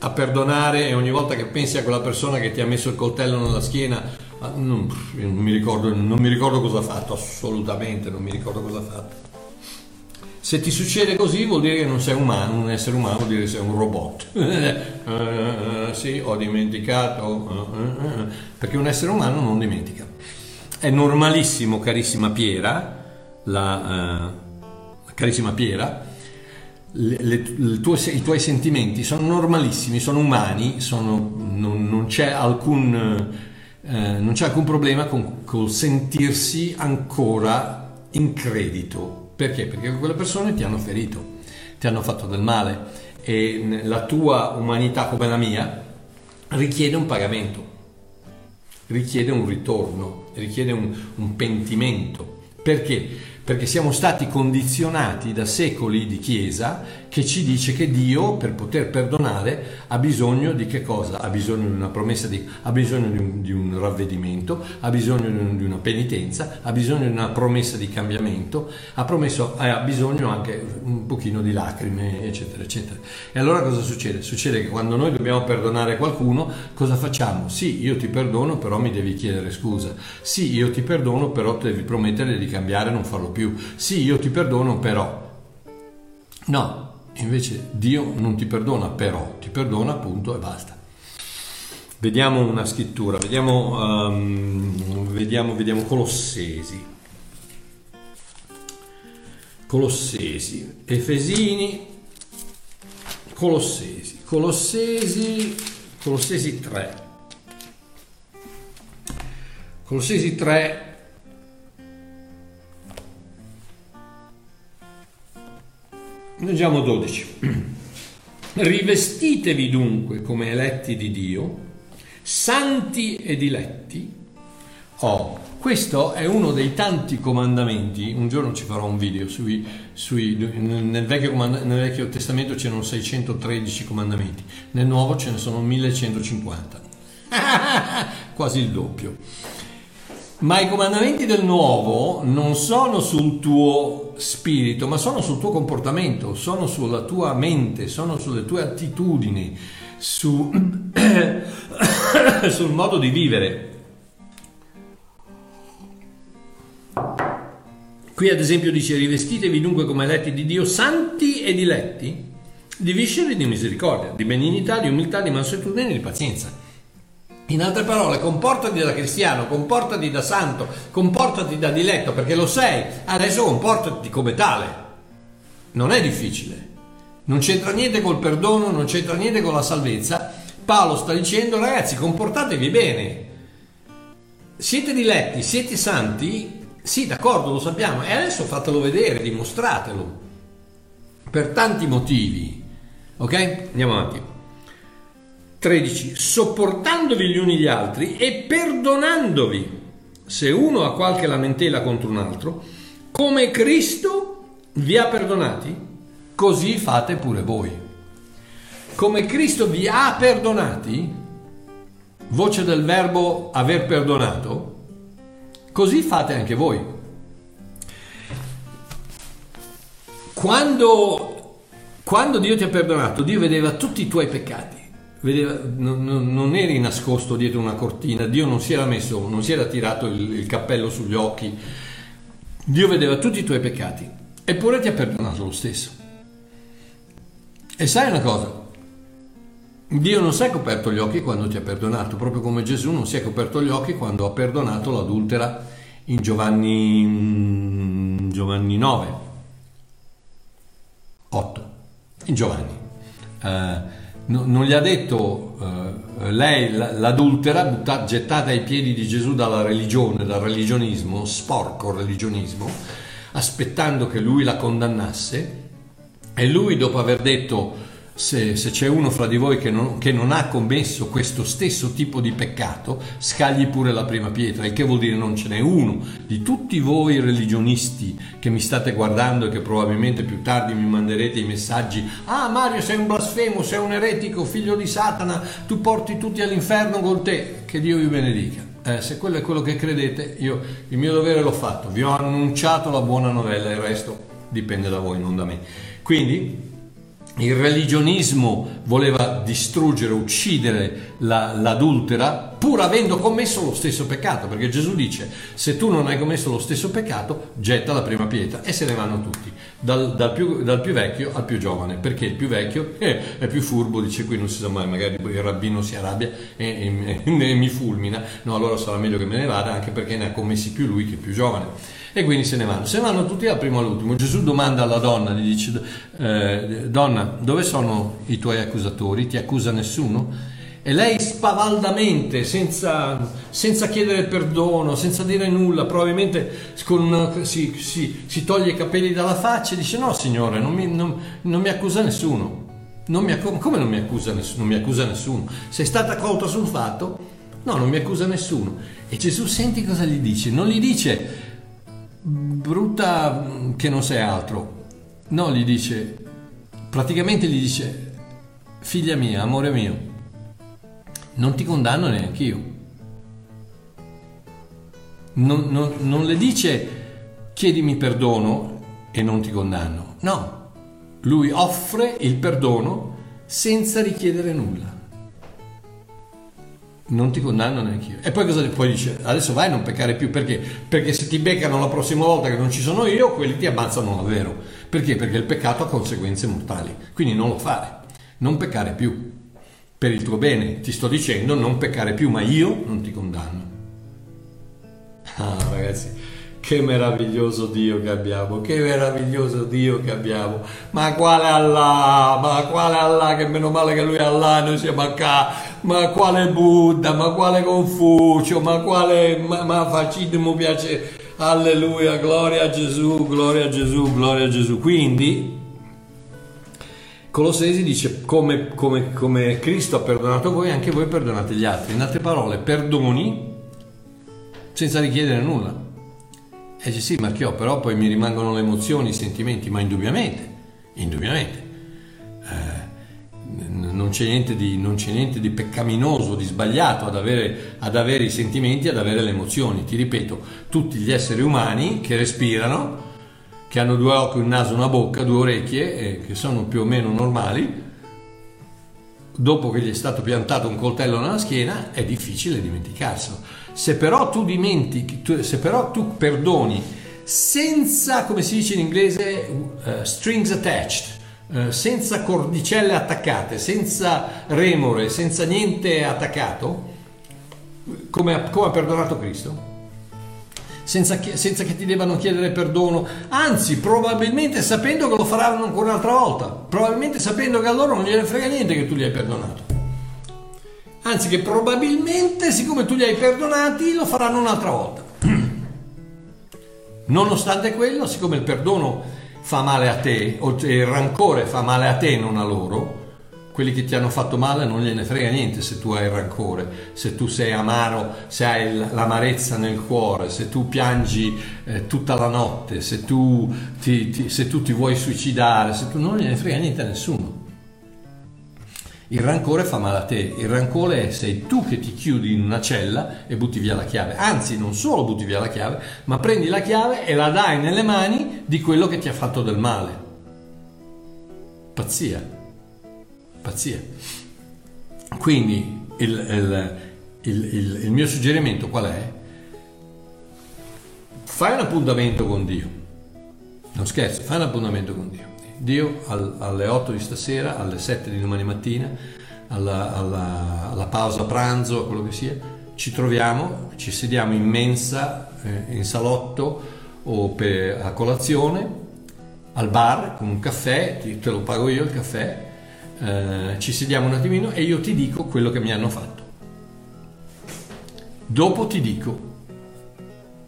a perdonare e ogni volta che pensi a quella persona che ti ha messo il coltello nella schiena, ah, non, non, mi, ricordo, non mi ricordo cosa ha fatto, assolutamente non mi ricordo cosa ha fatto. Se ti succede così vuol dire che non sei umano, un essere umano vuol dire che sei un robot. uh, *laughs* sì, ho dimenticato, uh, perché un essere umano non dimentica. È normalissimo, carissima Piera, la, carissima Piera, le, le, tue, i tuoi sentimenti sono normalissimi, sono umani, sono, non, non, c'è alcun, eh, non, c'è alcun, problema con, con sentirsi ancora in credito. Perché? Perché quelle persone ti hanno ferito, ti hanno fatto del male e la tua umanità come la mia richiede un pagamento, richiede un ritorno, richiede un, un pentimento. Perché? perché siamo stati condizionati da secoli di Chiesa che ci dice che Dio per poter perdonare ha bisogno di che cosa? Ha bisogno di una promessa, di, ha bisogno di un, di un ravvedimento, ha bisogno di, un, di, una penitenza, ha bisogno di una promessa di cambiamento, ha, promesso, ha bisogno anche un pochino di lacrime, eccetera, eccetera. E allora cosa succede? Succede che quando noi dobbiamo perdonare qualcuno, cosa facciamo? Sì, io ti perdono, però mi devi chiedere scusa. Sì, io ti perdono, però devi promettere di cambiare e non farlo più. Sì, io ti perdono, però. No, invece Dio non ti perdona, però ti perdona appunto e basta. Vediamo una scrittura, vediamo, um, vediamo, vediamo Colossesi. Colossesi, Efesini, Colossesi, Colossesi, Colossesi 3. Colossesi 3 Leggiamo 12. *clears throat* Rivestitevi dunque come eletti di Dio, santi ed diletti. Oh, questo è uno dei tanti comandamenti. Un giorno ci farò un video sui, sui, nel, vecchio nel, vecchio Testamento c'erano 613 comandamenti, nel Nuovo ce ne sono 1150. *laughs* Quasi il doppio. Ma i comandamenti del nuovo non sono sul tuo spirito, ma sono sul tuo comportamento, sono sulla tua mente, sono sulle tue attitudini, su, *coughs* sul modo di vivere. Qui ad esempio dice rivestitevi dunque come eletti di Dio, santi e diletti, di viscere di misericordia, di benignità, di umiltà, di mansuetudine e di pazienza in altre parole, comportati da cristiano, comportati da santo, comportati da diletto, perché lo sei, adesso comportati come tale. Non è difficile. Non c'entra niente col perdono, non c'entra niente con la salvezza. Paolo sta dicendo, ragazzi, comportatevi bene. Siete diletti, siete santi? Sì, d'accordo, lo sappiamo. E adesso fatelo vedere, dimostratelo. Per tanti motivi. Ok? Andiamo avanti. 13. Sopportandovi gli uni gli altri e perdonandovi se uno ha qualche lamentela contro un altro, come Cristo vi ha perdonati, così fate pure voi. Come Cristo vi ha perdonati, voce del verbo aver perdonato, così fate anche voi. Quando, quando Dio ti ha perdonato, Dio vedeva tutti i tuoi peccati vedeva, non, non, eri nascosto dietro una cortina, Dio non si era messo, non si era tirato il, il cappello sugli occhi, Dio vedeva tutti i tuoi peccati, eppure ti ha perdonato lo stesso. E sai una cosa? Dio non si è coperto gli occhi quando ti ha perdonato, proprio come Gesù non si è coperto gli occhi quando ha perdonato l'adultera in Giovanni, Giovanni 9, 8, in Giovanni. Uh, no, non gli ha detto eh, lei, l'adultera, butta, gettata ai piedi di Gesù dalla religione, dal religionismo, sporco religionismo, aspettando che lui la condannasse, e lui dopo aver detto se, se, c'è uno fra di voi che non, che non, ha commesso questo stesso tipo di peccato, scagli pure la prima pietra, il che vuol dire non ce n'è uno di tutti voi religionisti che mi state guardando e che probabilmente più tardi mi manderete i messaggi, ah Mario sei un blasfemo, sei un eretico, figlio di Satana, tu porti tutti all'inferno con te, che Dio vi benedica. Eh, se quello è quello che credete, io il mio dovere l'ho fatto, vi ho annunciato la buona novella, il resto dipende da voi, non da me. Quindi il religionismo voleva distruggere, uccidere la, l'adultera pur avendo commesso lo stesso peccato, perché Gesù dice se tu non hai commesso lo stesso peccato getta la prima pietra e se ne vanno tutti, dal, dal, più, dal più, vecchio al più giovane, perché il più vecchio è, è, più furbo, dice qui non si sa mai, magari il rabbino si arrabbia e, e, e mi fulmina, no allora sarà meglio che me ne vada anche perché ne ha commessi più lui che il più giovane e quindi se ne vanno. Se ne vanno tutti dal primo all'ultimo. Gesù domanda alla donna, gli dice, eh, donna, dove sono i tuoi accusatori? Ti accusa nessuno? E lei spavaldamente, senza, senza chiedere perdono, senza dire nulla, probabilmente una, si, si, si, toglie i capelli dalla faccia e dice no signore, non mi, non, non mi accusa nessuno. Non mi, come non mi, accusa nessuno? non mi accusa nessuno? Sei stata colta sul fatto? No, non mi accusa nessuno. E Gesù senti cosa gli dice? Non gli dice brutta che non sei altro. No, gli dice, praticamente gli dice, figlia mia, amore mio, non ti condanno neanche io. Non, non, non le dice chiedimi perdono e non ti condanno. No, lui offre il perdono senza richiedere nulla non ti condanno neanche io. E poi cosa poi dice? Adesso vai a non peccare più perché? Perché se ti beccano la prossima volta che non ci sono io, quelli ti ammazzano davvero. Perché? Perché il peccato ha conseguenze mortali. Quindi non lo fare, non peccare più. Per il tuo bene ti sto dicendo non peccare più, ma io non ti condanno. Ah, ragazzi, che meraviglioso Dio che abbiamo, che meraviglioso Dio che abbiamo. Ma quale Allah, ma quale Allah, che meno male che lui è Allah, noi siamo qua. Ma quale Buddha, ma quale Confucio, ma quale ma, ma Facid mi piace. Alleluia, gloria a Gesù, gloria a Gesù, gloria a Gesù. Quindi Colossesi dice come, come, come Cristo ha perdonato voi, anche voi perdonate gli altri. In altre parole, perdoni senza richiedere nulla. E dice sì, Marchiò, però poi mi rimangono le emozioni, i sentimenti, ma indubbiamente, indubbiamente. Eh, non, c'è niente di, non c'è niente di peccaminoso, di sbagliato ad avere, ad avere i sentimenti, ad avere le emozioni. Ti ripeto, tutti gli esseri umani che respirano, che hanno due occhi, un naso, una bocca, due orecchie, eh, che sono più o meno normali, dopo che gli è stato piantato un coltello nella schiena, è difficile dimenticarselo. Se però tu dimentichi, tu, se però tu perdoni senza, come si dice in inglese, uh, strings attached, uh, senza cordicelle attaccate, senza remore, senza niente attaccato, come, come ha perdonato Cristo? Senza che, senza che, ti debbano chiedere perdono, anzi probabilmente sapendo che lo faranno ancora un'altra volta, probabilmente sapendo che a loro non gliene frega niente che tu li hai perdonato anzi che probabilmente siccome tu li hai perdonati lo faranno un'altra volta. *clears throat* Nonostante quello, siccome il perdono fa male a te, o il rancore fa male a te, non a loro, quelli che ti hanno fatto male non gliene frega niente se tu hai il rancore, se tu sei amaro, se hai l'amarezza nel cuore, se tu piangi eh, tutta la notte, se tu ti, ti, se tu ti vuoi suicidare, tu non gliene frega niente a nessuno. Il rancore fa male a te, il rancore è sei tu che ti chiudi in una cella e butti via la chiave. Anzi, non solo butti via la chiave, ma prendi la chiave e la dai nelle mani di quello che ti ha fatto del male. Pazzia. Pazzia. Quindi il, il, il, il mio suggerimento qual è? Fai un appuntamento con Dio. Non scherzo, fai un appuntamento con Dio Dio al, alle 8 di stasera, alle 7 di domani mattina, alla, alla, alla, pausa pranzo, quello che sia, ci troviamo, ci sediamo in mensa, eh, in salotto o per, a colazione, al bar con un caffè, ti, te lo pago io il caffè, eh, ci sediamo un attimino e io ti dico quello che mi hanno fatto. Dopo ti dico,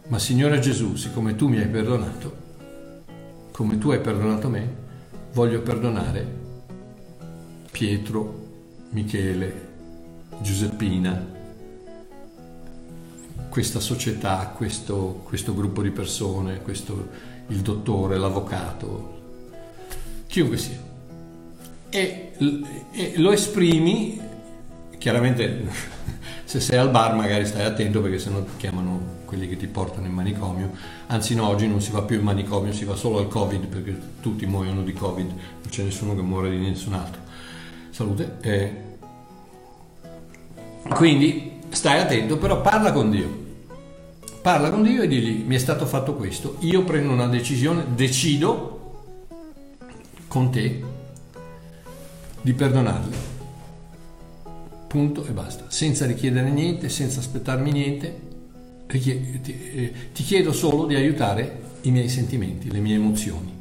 ma Signore Gesù, siccome tu mi hai perdonato, come tu hai perdonato me, voglio perdonare Pietro, Michele, Giuseppina, questa società, questo, questo gruppo di persone, questo, il dottore, l'avvocato, chiunque sia. E, e lo esprimi, chiaramente *laughs* se sei al bar magari stai attento perché sennò ti chiamano quelli che ti portano in manicomio. Anzi no, oggi non si va più in manicomio, si va solo al Covid perché tutti muoiono di Covid, non c'è nessuno che muore di nessun altro. Salute. Eh. Quindi stai attento, però parla con Dio. Parla con Dio e digli mi è stato fatto questo, io prendo una decisione, decido con te di perdonarli. Punto e basta, senza richiedere niente, senza aspettarmi niente, ti chiedo solo di aiutare i miei sentimenti, le mie emozioni.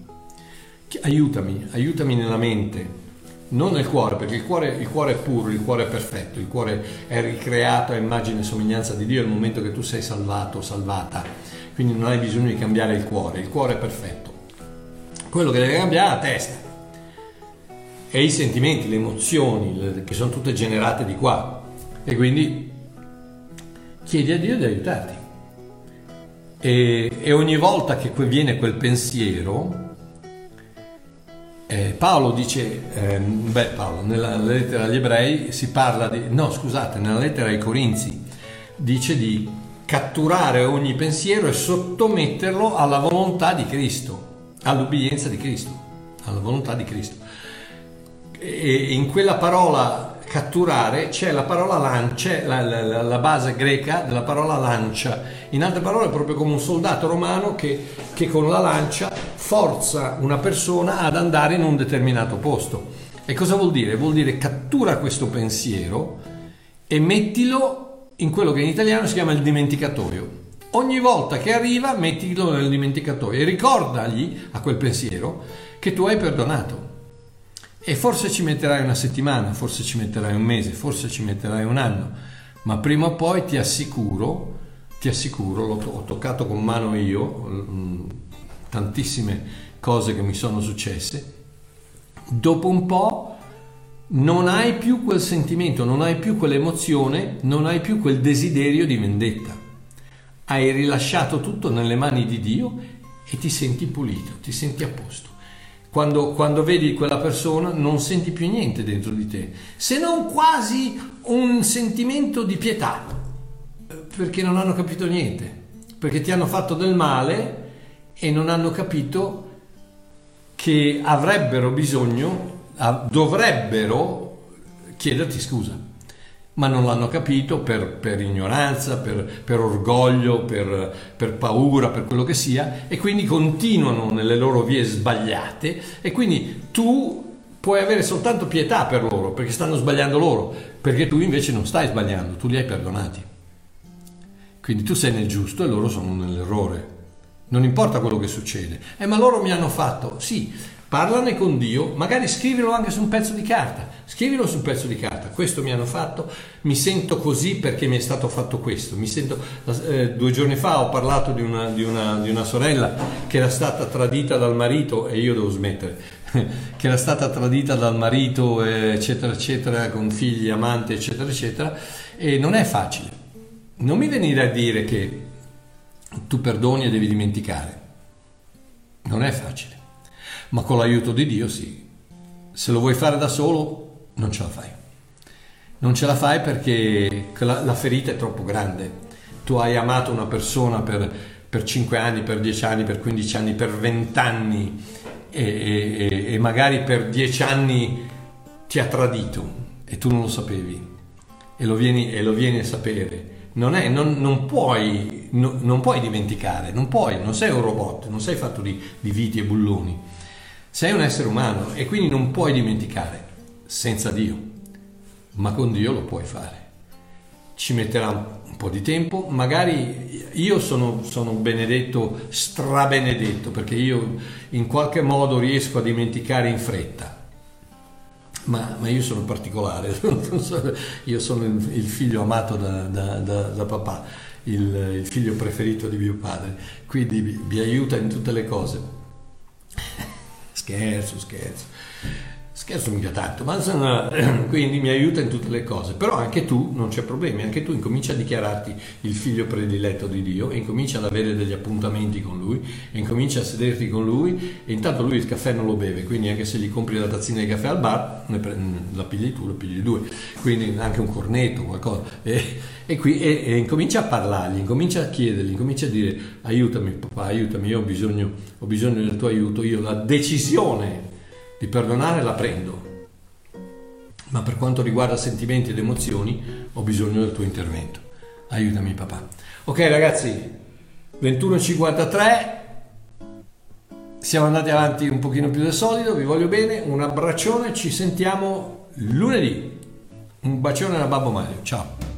Aiutami, aiutami nella mente, non nel cuore, perché il cuore, il cuore, è puro, il cuore è perfetto, il cuore è ricreato a immagine e somiglianza di Dio nel momento che tu sei salvato, salvata, quindi non hai bisogno di cambiare il cuore, il cuore è perfetto. Quello che deve cambiare è la testa e i sentimenti, le emozioni, che sono tutte generate di qua. E quindi chiedi a Dio di aiutarti. E, e ogni volta che viene quel pensiero, eh, Paolo dice, eh, beh Paolo, nella lettera agli ebrei si parla di, no scusate, nella lettera ai corinzi dice di catturare ogni pensiero e sottometterlo alla volontà di Cristo, all'ubbidienza di Cristo, alla volontà di Cristo. E in quella parola catturare c'è la parola lancia, la, la, la, base greca della parola lancia. In altre parole, è proprio come un soldato romano che, che, con la lancia forza una persona ad andare in un determinato posto. E cosa vuol dire? Vuol dire cattura questo pensiero e mettilo in quello che in italiano si chiama il dimenticatoio. Ogni volta che arriva, mettilo nel dimenticatoio e ricordagli a quel pensiero che tu hai perdonato. E forse ci metterai una settimana, forse ci metterai un mese, forse ci metterai un anno, ma prima o poi ti assicuro, ti assicuro, l'ho ho toccato con mano io, mm, tantissime cose che mi sono successe, dopo un po' non hai più quel sentimento, non hai più quell'emozione, non hai più quel desiderio di vendetta. Hai rilasciato tutto nelle mani di Dio e ti senti pulito, ti senti a posto. Quando, quando, vedi quella persona non senti più niente dentro di te, se non quasi un sentimento di pietà, perché non hanno capito niente, perché ti hanno fatto del male e non hanno capito che avrebbero bisogno, dovrebbero chiederti scusa ma non l'hanno capito per, per ignoranza, per, per orgoglio, per, per, paura, per quello che sia, e quindi continuano nelle loro vie sbagliate e quindi tu puoi avere soltanto pietà per loro, perché stanno sbagliando loro, perché tu invece non stai sbagliando, tu li hai perdonati. Quindi tu sei nel giusto e loro sono nell'errore. Non importa quello che succede. Eh, ma loro mi hanno fatto, sì, parlane con Dio, magari scrivilo anche su un pezzo di carta, scrivilo su un pezzo di carta, questo mi hanno fatto, mi sento così perché mi è stato fatto questo, sento, eh, due giorni fa ho parlato di una, di, una, di una, sorella che era stata tradita dal marito e io devo smettere, *laughs* che era stata tradita dal marito eccetera eccetera, con figli, amanti eccetera eccetera, e non è facile, non mi venire a dire che tu perdoni e devi dimenticare, non è facile ma con l'aiuto di Dio sì. Se lo vuoi fare da solo, non ce la fai. Non ce la fai perché la, ferita è troppo grande. Tu hai amato una persona per, per 5 anni, per 10 anni, per 15 anni, per 20 anni e, e, e magari per 10 anni ti ha tradito e tu non lo sapevi e lo vieni, e lo vieni a sapere. Non, è, non, non, puoi, no, non, puoi, dimenticare, non, puoi, non sei un robot, non sei fatto di, di viti e bulloni. Sei un essere umano e quindi non puoi dimenticare senza Dio, ma con Dio lo puoi fare. Ci metterà un po' di tempo, magari io sono, sono benedetto, strabenedetto, perché io in qualche modo riesco a dimenticare in fretta. Ma, ma io sono particolare, *laughs* io sono il figlio amato da, da, da, da papà, il, il figlio preferito di mio padre, quindi mi aiuta in tutte le cose. Scherzo, scherzo. Scherzo mica tanto, ma insomma, *clears throat* quindi mi aiuta in tutte le cose. Però anche tu, non c'è problemi, anche tu incomincia a dichiararti il figlio prediletto di Dio e incomincia ad avere degli appuntamenti con lui e incomincia a sederti con lui e intanto lui il caffè non lo beve, quindi anche se gli compri la tazzina di caffè al bar, la pigli tu, la pigli due, quindi anche un cornetto, qualcosa. E, e, qui, e, e incomincia a parlargli, incomincia a chiedergli, incomincia a dire aiutami papà, aiutami, io ho bisogno, ho bisogno del tuo aiuto, io la decisione di perdonare la prendo, ma per quanto riguarda sentimenti ed emozioni ho bisogno del tuo intervento. Aiutami papà. Ok ragazzi, 21.53, siamo andati avanti un pochino più del solito, vi voglio bene, un abbraccione, ci sentiamo lunedì. Un bacione da Babbo Mario, ciao.